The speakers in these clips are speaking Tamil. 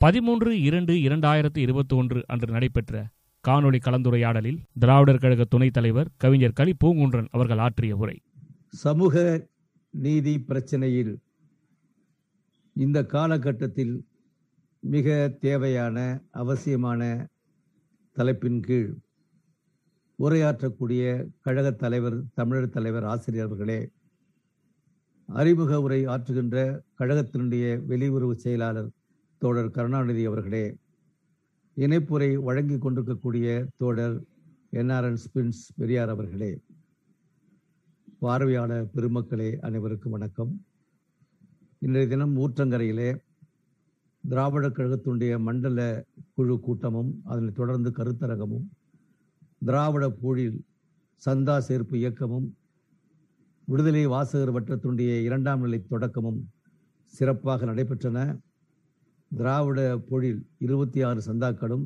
பதிமூன்று இரண்டு இரண்டாயிரத்து இருபத்தி ஒன்று அன்று நடைபெற்ற காணொளி கலந்துரையாடலில் திராவிடர் கழக துணைத் தலைவர் கவிஞர் கலி பூங்குன்றன் அவர்கள் ஆற்றிய உரை. சமூக நீதி பிரச்சனையில் இந்த காலகட்டத்தில் மிக தேவையான அவசியமான தலைப்பின் கீழ் உரையாற்றக்கூடிய கழகத் தலைவர் தமிழர் தலைவர் ஆசிரியர்களே அறிமுக உரை ஆற்றுகின்ற கழகத்தினுடைய வெளியுறவு செயலாளர் தோழர் கருணாநிதி அவர்களே இணைப்புரை வழங்கி கொண்டிருக்கக்கூடிய தோழர் என்ஆர்என் ஸ்பின்ஸ் பெரியார் அவர்களே பார்வையாளர் பெருமக்களே அனைவருக்கும் வணக்கம். இன்றைய தினம் ஊற்றங்கரையிலே திராவிடக் கழகத்துடைய மண்டல குழு கூட்டமும் அதனைத் தொடர்ந்து கருத்தரங்கமும் திராவிட போழில் சந்தா சேர்ப்பு இயக்கமும் விடுதலை வாசகர் வட்டத்துடைய இரண்டாம் நிலை தொடக்கமும் சிறப்பாக நடைபெற்றன. திராவிட பொழில் இருபத்தி ஆறு சந்தாக்களும்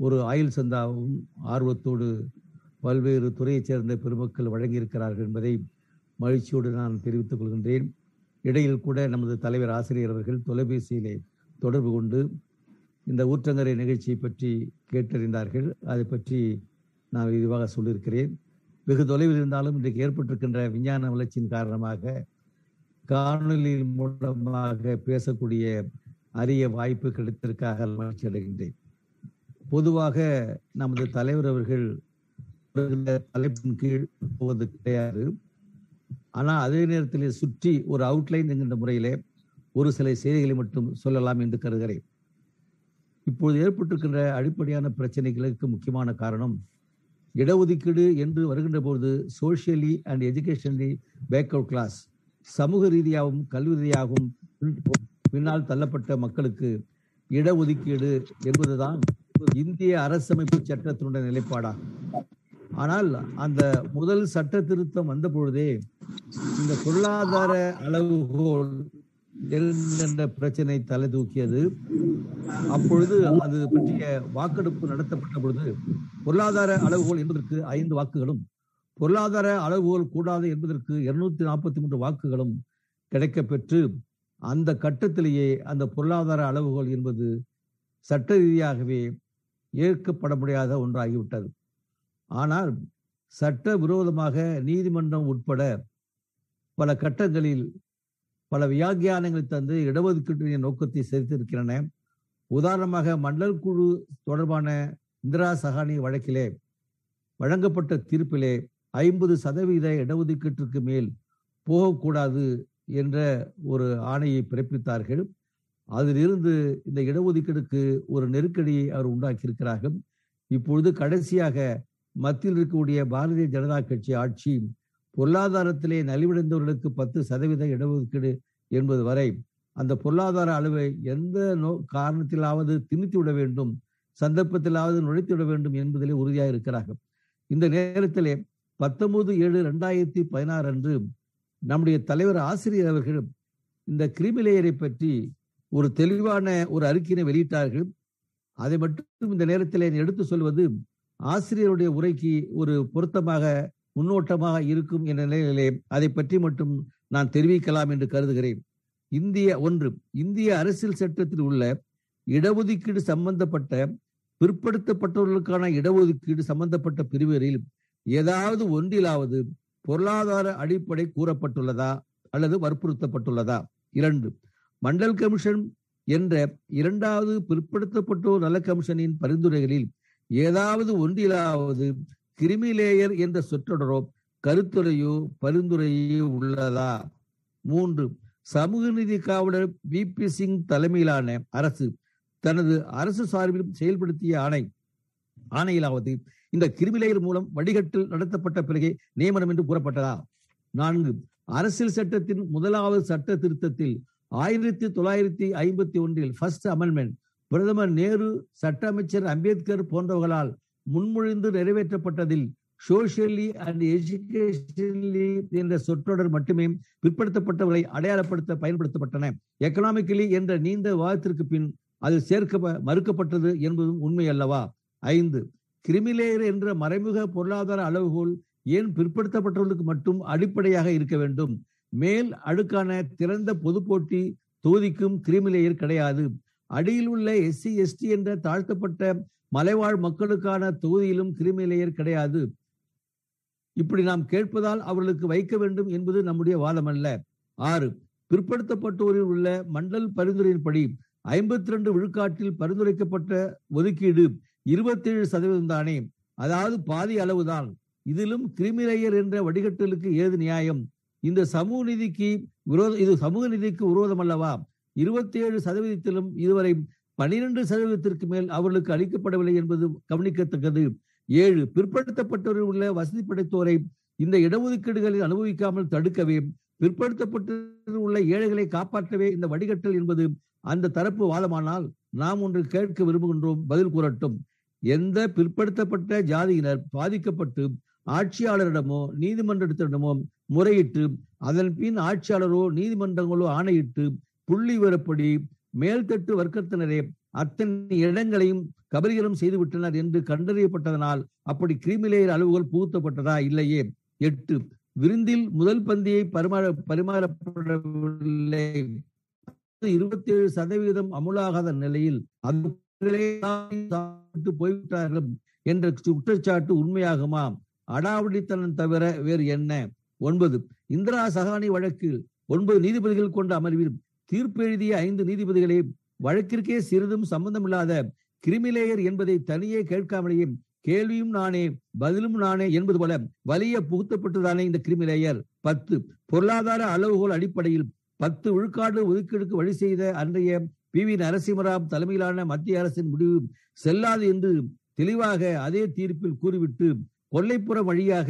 ஒரு ஆயுள் சந்தாவும் ஆர்வத்தோடு பல்வேறு துறையைச் சேர்ந்த பெருமக்கள் வழங்கியிருக்கிறார்கள் என்பதை மகிழ்ச்சியோடு நான் தெரிவித்துக் கொள்கின்றேன். இடையில் கூட நமது தலைவர் ஆசிரியர் அவர்கள் தொலைபேசியிலே தொடர்பு கொண்டு இந்த ஊற்றங்கரை நிகழ்ச்சியை பற்றி கேட்டறிந்தார்கள். அதை பற்றி நான் விரிவாக சொல்லியிருக்கிறேன். வெகு தொலைவில் இருந்தாலும் இன்றைக்கு ஏற்பட்டிருக்கின்ற விஞ்ஞான வளர்ச்சியின் காரணமாக காணொலி மூலமாக பேசக்கூடிய அரிய வாய்ப்பு கிடைத்திருக்காக மகிழ்ச்சி அடைகின்றேன். பொதுவாக நமது தலைவர் அவர்கள் தலைப்பின் கீழ் போவது கிடையாது. ஆனால் அதே நேரத்தில் சுற்றி ஒரு அவுட்லைன் என்கின்ற முறையிலே ஒரு சில செய்திகளை மட்டும் சொல்லலாம் என்று கருதுகிறேன். இப்பொழுது ஏற்பட்டிருக்கின்ற அடிப்படையான பிரச்சனைகளுக்கு முக்கியமான காரணம் இடஒதுக்கீடு என்று வருகின்ற போது socially and educationally backward class சமூக ரீதியாகவும் கல்வி ரீதியாகவும் பின்னால் தள்ளப்பட்ட மக்களுக்கு இடஒதுக்கீடு என்பதுதான் இந்திய அரசமைப்பு சட்டத்தினுடைய நிலைப்பாடாகும். ஆனால் அந்த முதல் சட்ட திருத்தம் வந்த பொழுதே இந்த பொருளாதார அளவுகோல் என்கின்ற பிரச்சனை தலை தூக்கியது. அப்பொழுது அது பற்றிய வாக்கெடுப்பு நடத்தப்பட்ட பொழுது பொருளாதார அளவுகோல் என்பதற்கு ஐந்து வாக்குகளும் பொருளாதார அளவுகோல் கூடாது என்பதற்கு இருநூத்தி நாற்பத்தி மூன்று வாக்குகளும் கிடைக்க பெற்று அந்த கட்டத்திலேயே அந்த பொருளாதார அளவுகோல் என்பது சட்ட ரீதியாகவே ஏற்கப்பட முடியாத ஒன்றாகிவிட்டது. ஆனால் சட்ட விரோதமாக நீதிமன்றம் உட்பட பல கட்டங்களில் பல வியாக்கியானங்களை தந்து இடஒதுக்கீட்டு நோக்கத்தை செலுத்தியிருக்கின்றன. உதாரணமாக மண்டல் குழு தொடர்பான இந்திரா சகானி வழக்கிலே வழங்கப்பட்ட தீர்ப்பிலே ஐம்பது சதவீத இடஒதுக்கீட்டிற்கு மேல் போகக்கூடாது என்ற ஒரு ஆணையை பிறப்பித்தார்கள். அதிலிருந்து இந்த இடஒதுக்கீடுக்கு ஒரு நெருக்கடியை அவர் உண்டாக்கியிருக்கிறார்கள். இப்பொழுது கடைசியாக மத்தியில் இருக்கக்கூடிய பாரதிய ஜனதா கட்சி ஆட்சி பொருளாதாரத்திலே நலிவடைந்தவர்களுக்கு பத்து சதவீத இடஒதுக்கீடு என்பது வரை அந்த பொருளாதார அளவை எந்த நோ காரணத்திலாவது திணித்து விட வேண்டும் சந்தர்ப்பத்திலாவது நுழைத்து விட வேண்டும் என்பதிலே உறுதியாக இருக்கிறார்கள் இந்த நேரத்திலே பத்தொன்பது ஏழு ரெண்டாயிரத்தி பதினாறு அன்று நம்முடைய தலைவர் ஆசிரியர் அவர்கள் இந்த கிரிமிலேயரை பற்றி ஒரு தெளிவான ஒரு அறிக்கையினை வெளியிட்டார்கள். அதை மட்டும் இந்த நேரத்தில் எடுத்து சொல்வது ஆசிரியருடைய உரைக்கு ஒரு பொருத்தமாக முன்னோட்டமாக இருக்கும் என்ற நிலையிலே அதை பற்றி மட்டும் நான் தெரிவிக்கலாம் என்று கருதுகிறேன். இந்திய ஒன்று இந்திய அரசியல் சட்டத்தில் உள்ள இடஒதுக்கீடு சம்பந்தப்பட்ட பிற்படுத்தப்பட்டவர்களுக்கான இடஒதுக்கீடு சம்பந்தப்பட்ட பிரிவுகளில் ஏதாவது ஒன்றிலாவது பொருளாதார அடிப்படை கூறப்பட்டுள்ளதா அல்லது வற்புறுத்தப்பட்டுள்ளதா? இரண்டு மண்டல் கமிஷன் என்ற இரண்டாவது பிற்படுத்தப்பட்டோர் நல கமிஷனின் பரிந்துரைகளில் ஏதாவது ஒன்றிலாவது கிரிமிலேயர் என்ற சொற்றொடரோ கருத்துரையோ பரிந்துரையோ உள்ளதா? மூன்று சமூக நீதி காவலர் வி. பி. சிங் தலைமையிலான அரசு தனது அரசு சார்பில் செயல்படுத்திய ஆணை ஆணையிலாவது இந்த கிரிமிலேயர் மூலம் வடிகட்டில் நடத்தப்பட்ட பிறகே நியமனம் என்று கூறப்பட்டதா? நான்கு. அரசியல் சட்டத்தின் முதலாவது சட்ட திருத்தத்தில் ஆயிரத்தி தொள்ளாயிரத்தி ஐம்பத்தி ஒன்றில் ஃபர்ஸ்ட் அமெண்ட்மெண்ட் பிரதமர் நேரு சட்ட அமைச்சர் அம்பேத்கர் போன்றவர்களால் முன்மொழிந்து நிறைவேற்றப்பட்டதில் சோசியலி அண்ட் எஜுகேஷனலி என்ற சொற்றொடர் மட்டுமே பிற்படுத்தப்பட்டவர்களை அடையாளப்படுத்த பயன்படுத்தப்பட்டன. எக்கனாமிக்கலி என்ற நீண்ட வாதத்திற்கு பின் அது சேர்க்க மறுக்கப்பட்டது என்பதும் உண்மை அல்லவா? ஐந்து. கிரிமிலேயர் என்ற மறைமுக பொருளாதார அளவுகோல் ஏன் பிற்படுத்தப்பட்டவர்களுக்கு மட்டும் அடிப்படையாக இருக்க வேண்டும்? மேல் அடுக்கான திறந்த பொது போட்டி தொகுதிக்கும் கிரிமிலேயர் கிடையாது. அடியில் உள்ள எஸ்சி எஸ்டி என்ற தாழ்த்தப்பட்ட மலைவாழ் மக்களுக்கான தொகுதியிலும் கிரிமிலேயர் கிடையாது. இப்படி நாம் கேட்பதால் அவர்களுக்கு வைக்க வேண்டும் என்பது நம்முடைய வாதம் அல்ல ஆறு பிற்படுத்தப்பட்டோரில் உள்ள மண்டல் பரிந்துரையின்படி ஐம்பத்தி ரெண்டு விழுக்காட்டில் பரிந்துரைக்கப்பட்ட ஒதுக்கீடு இருபத்தேழு சதவீதம் தானே? அதாவது பாதி அளவுதான். இதிலும் கிரிமிலேயர் என்ற வடிகட்டலுக்கு ஏது நியாயம்? இந்த சமூக நிதிக்கு விரோத இது சமூக நிதிக்கு விரோதம் அல்லவா? இருபத்தி ஏழு சதவீதத்திலும் இதுவரை பனிரெண்டு சதவீதத்திற்கு மேல் அவர்களுக்கு அளிக்கப்படவில்லை என்பது கவனிக்கத்தக்கது. ஏழு பிற்படுத்தப்பட்டவர்கள் உள்ள வசதி படைத்தோரை இந்த இடஒதுக்கீடுகளை அனுபவிக்காமல் தடுக்கவே பிற்படுத்தப்பட்டு உள்ள ஏழைகளை காப்பாற்றவே இந்த வடிகட்டல் என்பது அந்த தரப்பு வாதமானால் நாம் ஒன்று கேட்க விரும்புகின்றோம். பதில் கூறட்டும். எந்த பிற்படுத்தப்பட்ட ஜாதியினர் பாதிக்கப்பட்டு ஆட்சியாளரிடமோ நீதிமன்றத்திடமோ முறையிட்டு அதன் பின் ஆட்சியாளரோ நீதிமன்றங்களோ ஆணையிட்டு புள்ளி விவரப்படி மேல்தட்டு வர்க்கத்தினரே அத்தனை இடங்களையும் கபரிகளும் செய்துவிட்டனர் என்று கண்டறியப்பட்டதனால் அப்படி கிரிமிலேயர் அளவுகள் புகுத்தப்பட்டதா? இல்லையே. எட்டு. விருந்தில் முதல் பந்தியை பரிமாற பரிமாறப்படவில்லை. இருபத்தி ஏழு சதவீதம் அமுலாகாத நிலையில் அது சாப்பிட்டு போய்விட்டார்கள் என்ற குற்றச்சாட்டு உண்மையாகுமா? அடாவடித்தனம் தவிர வேறு என்ன? ஒன்பது இந்திரா சகானி வழக்கில் ஒன்பது நீதிபதிகள் கொண்ட அமர்வில் தீர்ப்பு எழுதிய ஐந்து நீதிபதிகளை வழக்கிற்கே சிறிதும் சம்பந்தமில்லாத கிரிமிலேயர் என்பதை தனியே கேட்காமலேயே கேள்வியும் நானே பதிலும் நானே என்பது போல வலிய புகுத்தப்பட்டுதானே இந்த கிரிமிலேயர்? பத்து பொருளாதார அளவுகோல் அடிப்படையில் பத்து விழுக்காடு ஒதுக்கீடுக்கு வழி செய்த அன்றைய பி. வி. நரசிம்மராவ் தலைமையிலான மத்திய அரசின் முடிவு செல்லாது என்று தெளிவாக அதே தீர்ப்பில் கூறிவிட்டு கொல்லைப்புற வழியாக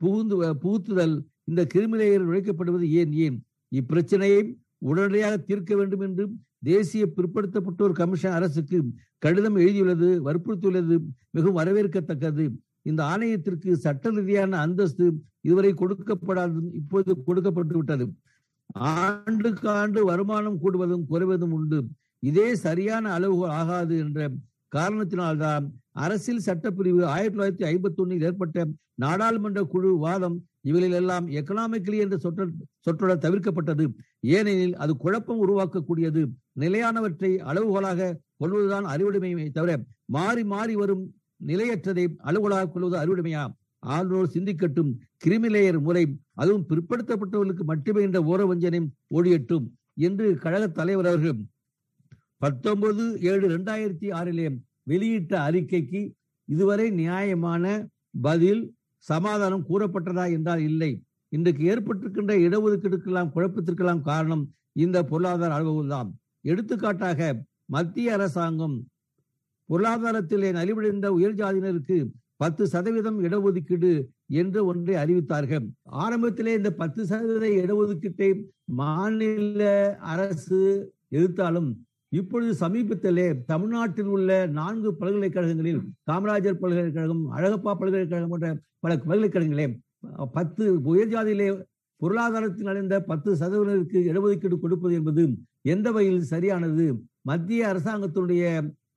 புகுந்து புகுத்துதல் இந்த கிரிமிலேயர் நுழைக்கப்படுவது ஏன் ஏன்? இப்பிரச்சனையை உடனடியாக தீர்க்க வேண்டும் என்று தேசிய பிற்படுத்தப்பட்டோர் கமிஷன் அரசுக்கு கடிதம் எழுதியுள்ளது வற்புறுத்தியுள்ளது மிகவும் வரவேற்கத்தக்கது. இந்த ஆணையத்திற்கு சட்ட ரீதியான அந்தஸ்து இதுவரை கொடுக்கப்படாது இப்போது கொடுக்கப்பட்டு விட்டது ஆண்டுக்கு ஆண்டு வருமானம் கூடுவதும் குறைவதும் உண்டு. இதே சரியான அளவு ஆகாது என்ற காரணத்தினால்தான் அரசியல் சட்டப்பிரிவு ஆயிரத்தி தொள்ளாயிரத்தி ஐம்பத்தி ஒன்னில் ஏற்பட்ட நாடாளுமன்ற குழு வாதம் இவர்களில் எல்லாம் எக்கனாமிக்கலி என்ற சொற்ற சொற்றொடர் தவிர்க்கப்பட்டது. ஏனெனில் அது குழப்பம் உருவாக்கக்கூடியது. நிலையானவற்றை அளவுகோலாக கொள்வதுதான் அறிவுடைமையை தவிர மாறி மாறி வரும் நிலையற்றதை அளவுகோலாக கொள்வது அறிவுடைமையா? ஆளுநர் சிந்திக்கட்டும். கிரிமிலேயர் முறை அதுவும் பிற்படுத்தப்பட்டவர்களுக்கு மட்டுமே என்ற ஓரவஞ்சனை ஓடியட்டும் என்று கழக தலைவர் அவர்கள் பத்தொன்பது ஏழு இரண்டாயிரத்தி ஆறிலே வெளியிட்ட அறிக்கைக்கு இதுவரை நியாயமான பதில் சமாதானம் கூறப்பட்டதா என்றால் இல்லை. இன்றைக்கு ஏற்பட்டிருக்கின்ற இடஒதுக்கீடுக்கெல்லாம் குழப்பத்திற்கெல்லாம் காரணம் இந்த பொருளாதார அளவுதான் தான் எடுத்துக்காட்டாக மத்திய அரசாங்கம் பொருளாதாரத்திலே நலிவடைந்த உயர் ஜாதியினருக்கு பத்து சதவீதம் இடஒதுக்கீடு என்று ஒன்றை அறிவித்தார்கள். ஆரம்பத்திலே இந்த பத்து சதவீத இடஒதுக்கீட்டை மாநில அரசு எதிர்த்தாலும் இப்பொழுது சமீபத்திலே தமிழ்நாட்டில் உள்ள நான்கு பல்கலைக்கழகங்களில் காமராஜர் பல்கலைக்கழகம் அழகப்பா பல்கலைக்கழகம் போன்ற பல பல்கலைக்கழகங்களே பத்து உயர்ஜாதியிலே பொருளாதாரத்தில் அடைந்த பத்து சதவீதத்திற்கு இடஒதுக்கீடு கொடுப்பது என்பது எந்த வகையில் சரியானது? மத்திய அரசாங்கத்தினுடைய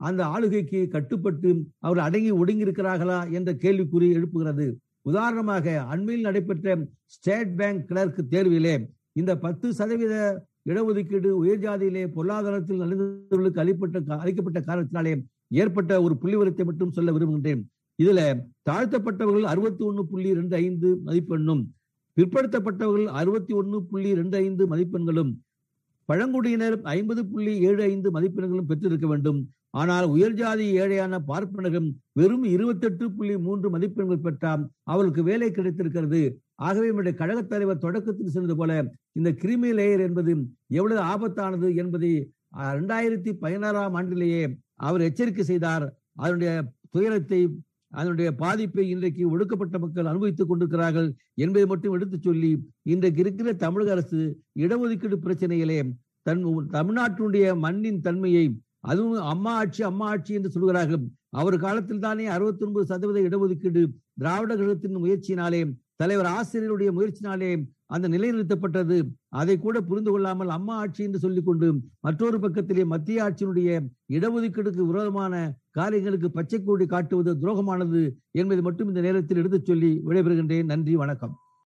அந்த ஆளுகைக்கு கட்டுப்பட்டு அவர் அடங்கி ஒடுங்கி இருக்கிறார்களா என்ற கேள்விக்குறி எழுப்புகிறது. உதாரணமாக அண்மையில் நடைபெற்ற ஸ்டேட் பேங்க் கிளர்க் தேர்விலே இந்த பத்து சதவீத இடஒதுக்கீடு உயர்ஜாதியிலே பொருளாதாரத்தில் நலிந்தவர்களுக்கு அளிப்பட்ட அளிக்கப்பட்ட காரணத்தினாலே ஏற்பட்ட ஒரு புள்ளிவரத்தை மட்டும் சொல்ல விரும்புகின்றேன். இதுல தாழ்த்தப்பட்டவர்கள் அறுபத்தி ஒன்னு புள்ளி ரெண்டு ஐந்து மதிப்பெண்ணும் பிற்படுத்தப்பட்டவர்கள் அறுபத்தி ஒன்னு புள்ளி ரெண்டு ஐந்து மதிப்பெண்களும் பழங்குடியினர் ஐம்பது புள்ளி ஏழு ஐந்து மதிப்பெண்களும் பெற்றிருக்க வேண்டும். ஆனால் உயர்ஜாதி ஏழையான பார்ப்பனர்கள் வெறும் இருபத்தெட்டு புள்ளி மூன்று மதிப்பெண்கள் பெற்றால் அவர்களுக்கு வேலை கிடைத்திருக்கிறது. ஆகவே நம்முடைய கழகத் தலைவர் தொடக்கத்தில் சொன்னது போல இந்த கிரிமி லேயர் என்பது எவ்வளவு ஆபத்தானது என்பதை இரண்டாயிரத்தி பதினாறாம் ஆண்டிலேயே அவர் எச்சரிக்கை செய்தார். அதனுடைய துயரத்தை அதனுடைய பாதிப்பை இன்றைக்கு ஒடுக்கப்பட்ட மக்கள் அனுபவித்துக் கொண்டிருக்கிறார்கள் என்பதை மட்டும் எடுத்துச் சொல்லி இன்றைக்கு இருக்கிற தமிழக அரசு இடஒதுக்கீடு பிரச்சனையிலே தன் தமிழ்நாட்டினுடைய மண்ணின் தன்மையை அதுவும் அம்மா ஆட்சி அம்மா ஆட்சி என்று சொல்கிறார்கள் அவர் காலத்தில் தானே அறுபத்தி ஒன்பது சதவீத இடஒதுக்கீடு திராவிட கழகத்தின் முயற்சியினாலே தலைவர் ஆசிரியருடைய முயற்சினாலே அந்த நிலைநிறுத்தப்பட்டது. அதை கூட புரிந்து கொள்ளாமல் அம்மா ஆட்சி என்று சொல்லிக் கொண்டு மற்றொரு பக்கத்திலே மத்திய ஆட்சியினுடைய இடஒதுக்கீடுக்கு விரோதமான காரியங்களுக்கு பச்சை கொடி காட்டுவது துரோகமானது என்பதை மட்டும் இந்த நேரத்தில் எடுத்துச் சொல்லி விடைபெறுகின்றேன். நன்றி வணக்கம்.